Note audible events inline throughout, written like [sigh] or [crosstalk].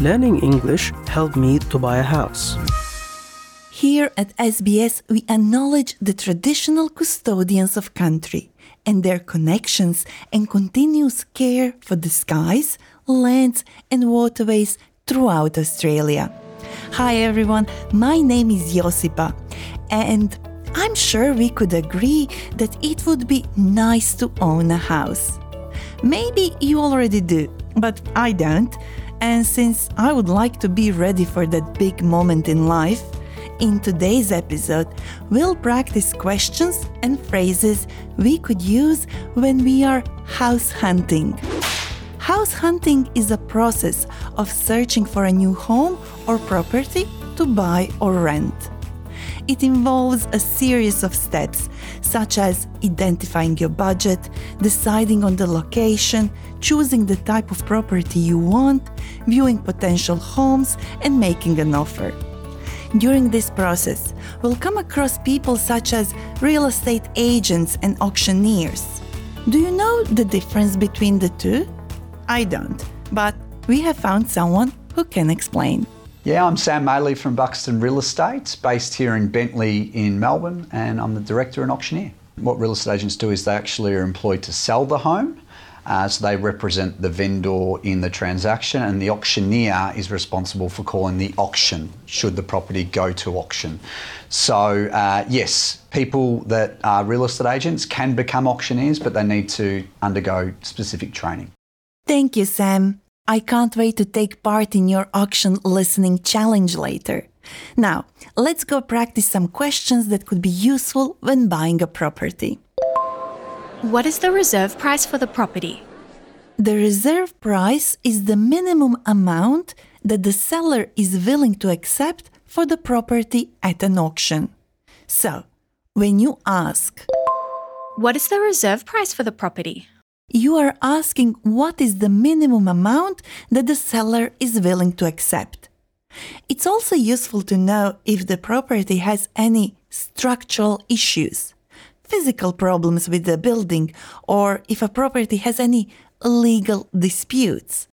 Learning English helped me to buy a house. Here at SBS, we acknowledge the traditional custodians of country and their connections and continuous care for the skies, lands, and waterways throughout Australia. Hi everyone, my name is Josipa, and I'm sure we could agree that it would be nice to own a house. Maybe you already do, but I don't. And since I would like to be ready for that big moment in life, in today's episode, we'll practice questions and phrases we could use when we are house hunting. House hunting is a process of searching for a new home or property to buy or rent. It involves a series of steps, such as identifying your budget, deciding on the location, choosing the type of property you want, viewing potential homes, and making an offer. During this process, we'll come across people such as real estate agents and auctioneers. Do you know the difference between the two? I don't, but we have found someone who can explain. Yeah, I'm Sam Maley from Buxton Real Estate, based here in Bentleigh in Melbourne, and I'm the director and auctioneer. What real estate agents do is they actually are employed to sell the home. So they represent the vendor in the transaction, and the auctioneer is responsible for calling the auction should the property go to auction. So, uh, yes, people that are real estate agents can become auctioneers, but they need to undergo specific training. Thank you, Sam. I can't wait to take part in your auction listening challenge later. Now, let's go practice some questions that could be useful when buying a property. What is the reserve price for the property? The reserve price is the minimum amount that the seller is willing to accept for the property at an auction. So, when you ask, What is the reserve price for the property? you are asking what is the minimum amount that the seller is willing to accept. It's also useful to know if the property has any structural issues, physical problems with the building, or if a property has any legal disputes.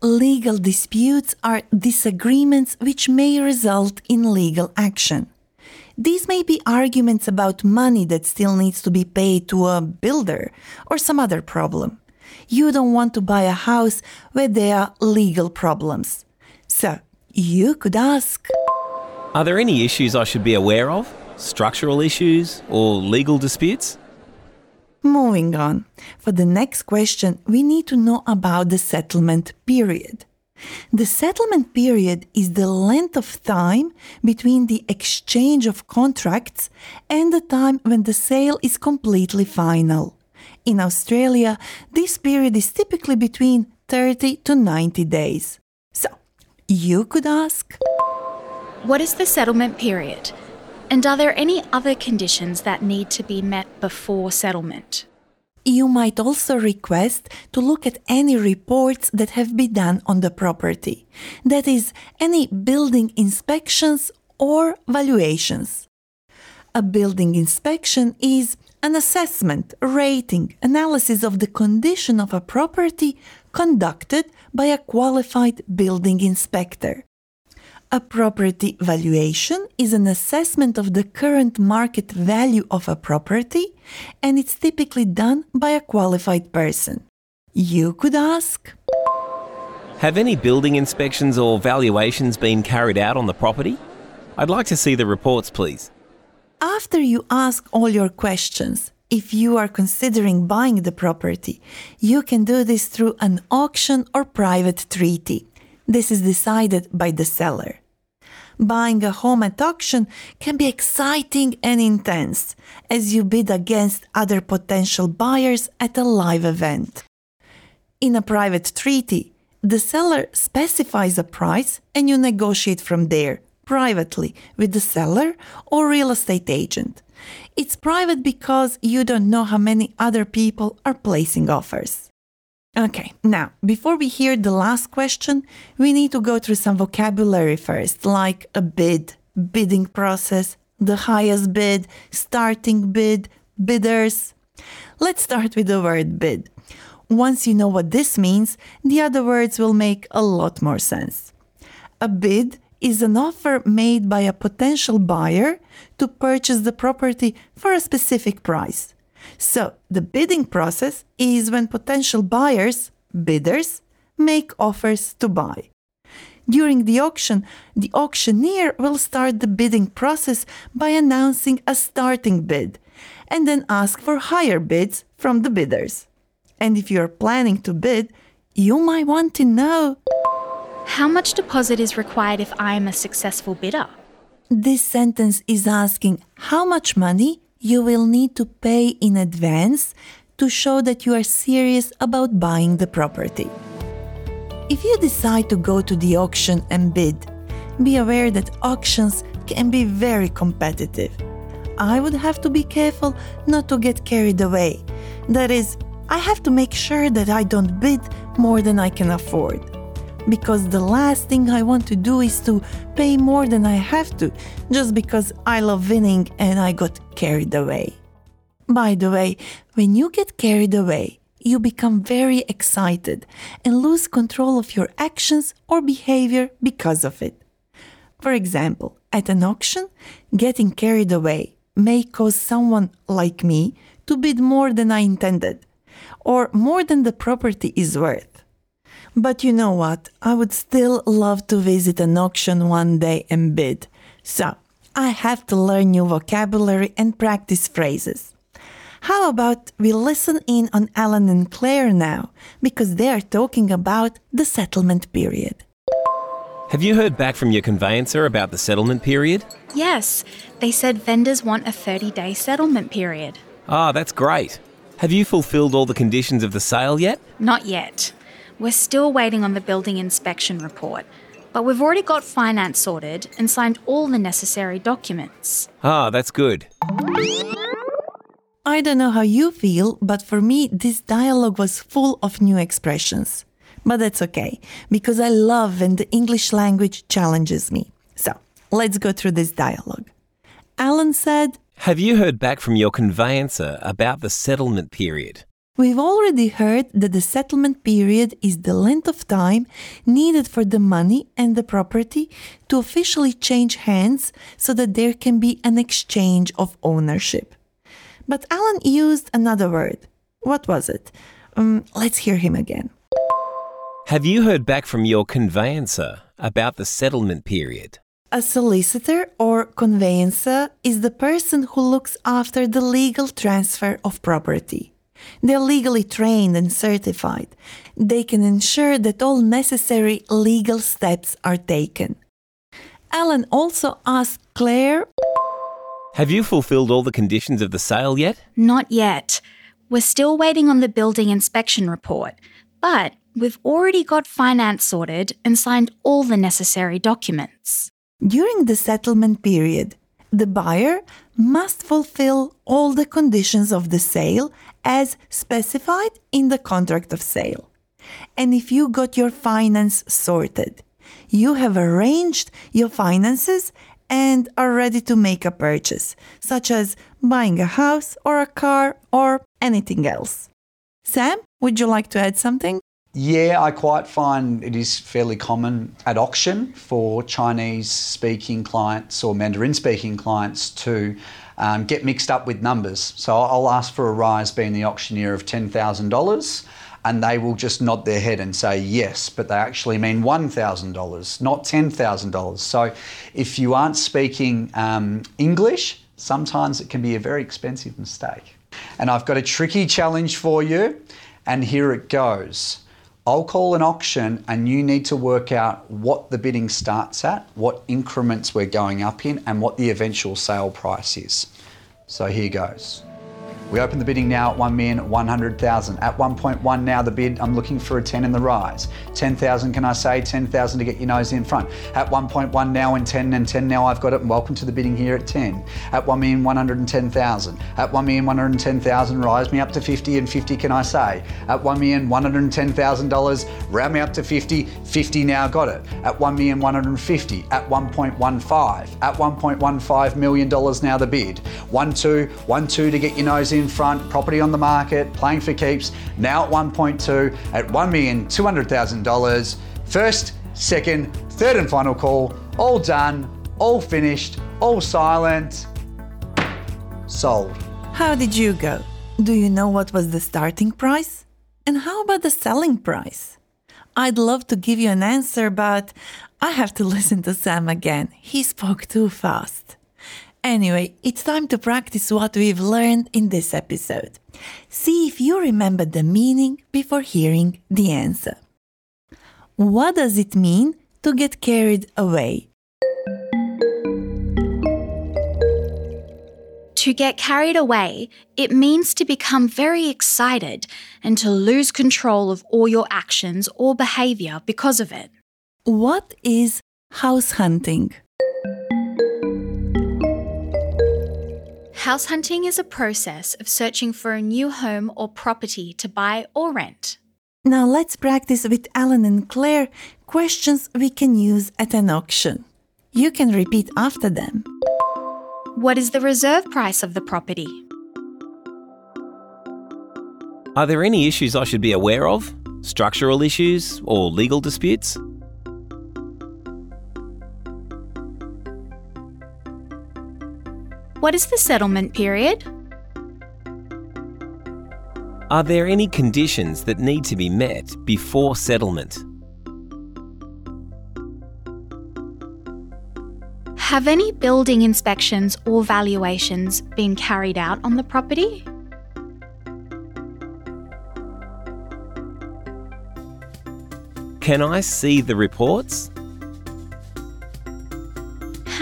Legal disputes are disagreements which may result in legal action. These may be arguments about money that still needs to be paid to a builder or some other problem. You don't want to buy a house where there are legal problems. So, you could ask Are there any issues I should be aware of? Structural issues or legal disputes? Moving on. For the next question, we need to know about the settlement period. The settlement period is the length of time between the exchange of contracts and the time when the sale is completely final. In Australia, this period is typically between 30 to 90 days. So, you could ask What is the settlement period? And are there any other conditions that need to be met before settlement? You might also request to look at any reports that have been done on the property, that is, any building inspections or valuations. A building inspection is an assessment, rating, analysis of the condition of a property conducted by a qualified building inspector. A property valuation is an assessment of the current market value of a property, and it's typically done by a qualified person. You could ask Have any building inspections or valuations been carried out on the property? I'd like to see the reports, please. After you ask all your questions, if you are considering buying the property, you can do this through an auction or private treaty. This is decided by the seller. Buying a home at auction can be exciting and intense as you bid against other potential buyers at a live event. In a private treaty, the seller specifies a price and you negotiate from there privately with the seller or real estate agent. It's private because you don't know how many other people are placing offers. Okay, now, before we hear the last question, we need to go through some vocabulary first, like a bid, bidding process, the highest bid, starting bid, bidders. Let's start with the word bid. Once you know what this means, the other words will make a lot more sense. A bid is an offer made by a potential buyer to purchase the property for a specific price. So, the bidding process is when potential buyers, bidders, make offers to buy. During the auction, the auctioneer will start the bidding process by announcing a starting bid and then ask for higher bids from the bidders. And if you're planning to bid, you might want to know How much deposit is required if I am a successful bidder? this sentence is asking how much money you will need to pay in advance to show that you are serious about buying the property. If you decide to go to the auction and bid, be aware that auctions can be very competitive. I would have to be careful not to get carried away. That is, I have to make sure that I don't bid more than I can afford. Because the last thing I want to do is to pay more than I have to, just because I love winning and I got carried away. By the way, when you get carried away, you become very excited and lose control of your actions or behavior because of it. For example, at an auction, getting carried away may cause someone like me to bid more than I intended, or more than the property is worth. But you know what? I would still love to visit an auction one day and bid. So, I have to learn new vocabulary and practice phrases. How about we listen in on Alan and Claire now, because they are talking about the settlement period. Have you heard back from your conveyancer about the settlement period? Yes, they said vendors want a 30 day settlement period. Ah, that's great. Have you fulfilled all the conditions of the sale yet? Not yet. We're still waiting on the building inspection report, but we've already got finance sorted and signed all the necessary documents. Ah, that's good. I don't know how you feel, but for me, this dialogue was full of new expressions. But that's okay, because I love when the English language challenges me. So, let's go through this dialogue. Alan said, Have you heard back from your conveyancer about the settlement period? We've already heard that the settlement period is the length of time needed for the money and the property to officially change hands so that there can be an exchange of ownership. But Alan used another word. What was it? Um, let's hear him again. Have you heard back from your conveyancer about the settlement period? A solicitor or conveyancer is the person who looks after the legal transfer of property. They're legally trained and certified. They can ensure that all necessary legal steps are taken. Alan also asked Claire Have you fulfilled all the conditions of the sale yet? Not yet. We're still waiting on the building inspection report, but we've already got finance sorted and signed all the necessary documents. During the settlement period, the buyer must fulfill all the conditions of the sale as specified in the contract of sale. And if you got your finance sorted, you have arranged your finances and are ready to make a purchase, such as buying a house or a car or anything else. Sam, would you like to add something? Yeah, I quite find it is fairly common at auction for Chinese speaking clients or Mandarin speaking clients to um, get mixed up with numbers. So I'll ask for a rise being the auctioneer of $10,000 and they will just nod their head and say yes, but they actually mean $1,000, not $10,000. So if you aren't speaking um, English, sometimes it can be a very expensive mistake. And I've got a tricky challenge for you, and here it goes. I'll call an auction and you need to work out what the bidding starts at, what increments we're going up in, and what the eventual sale price is. So here goes. We open the bidding now at 1,100,000. At 1.1 now the bid, I'm looking for a 10 in the rise. 10,000 can I say? 10,000 to get your nose in front. At 1.1 now and 10 and 10 now I've got it and welcome to the bidding here at 10. At 1,110,000. At 1,110,000 rise me up to 50 and 50 can I say? At $1,110,000 round me up to 50, 50 now got it. At 1,150, at 1.15, at $1.15 million now the bid. 1 2, 1 2 to get your nose in front, property on the market, playing for keeps, now at 1.2, at $1,200,000. First second, third and final call, all done, all finished, all silent, sold. How did you go? Do you know what was the starting price? And how about the selling price? I'd love to give you an answer, but I have to [laughs] listen to Sam again. He spoke too fast. Anyway, it's time to practice what we've learned in this episode. See if you remember the meaning before hearing the answer. What does it mean to get carried away? To get carried away, it means to become very excited and to lose control of all your actions or behavior because of it. What is house hunting? House hunting is a process of searching for a new home or property to buy or rent. Now let's practice with Alan and Claire questions we can use at an auction. You can repeat after them. What is the reserve price of the property? Are there any issues I should be aware of? Structural issues or legal disputes? What is the settlement period? Are there any conditions that need to be met before settlement? Have any building inspections or valuations been carried out on the property? Can I see the reports?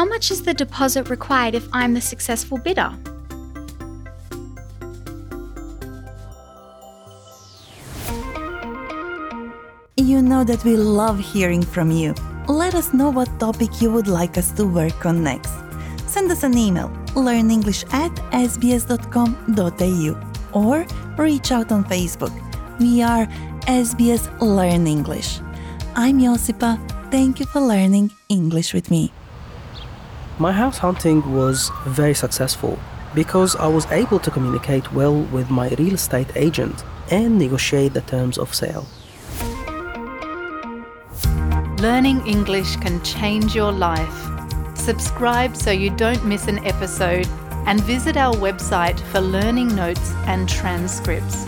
How much is the deposit required if I'm the successful bidder? You know that we love hearing from you. Let us know what topic you would like us to work on next. Send us an email learnenglish at sbs.com.au or reach out on Facebook. We are SBS Learn English. I'm Josipa. Thank you for learning English with me. My house hunting was very successful because I was able to communicate well with my real estate agent and negotiate the terms of sale. Learning English can change your life. Subscribe so you don't miss an episode and visit our website for learning notes and transcripts.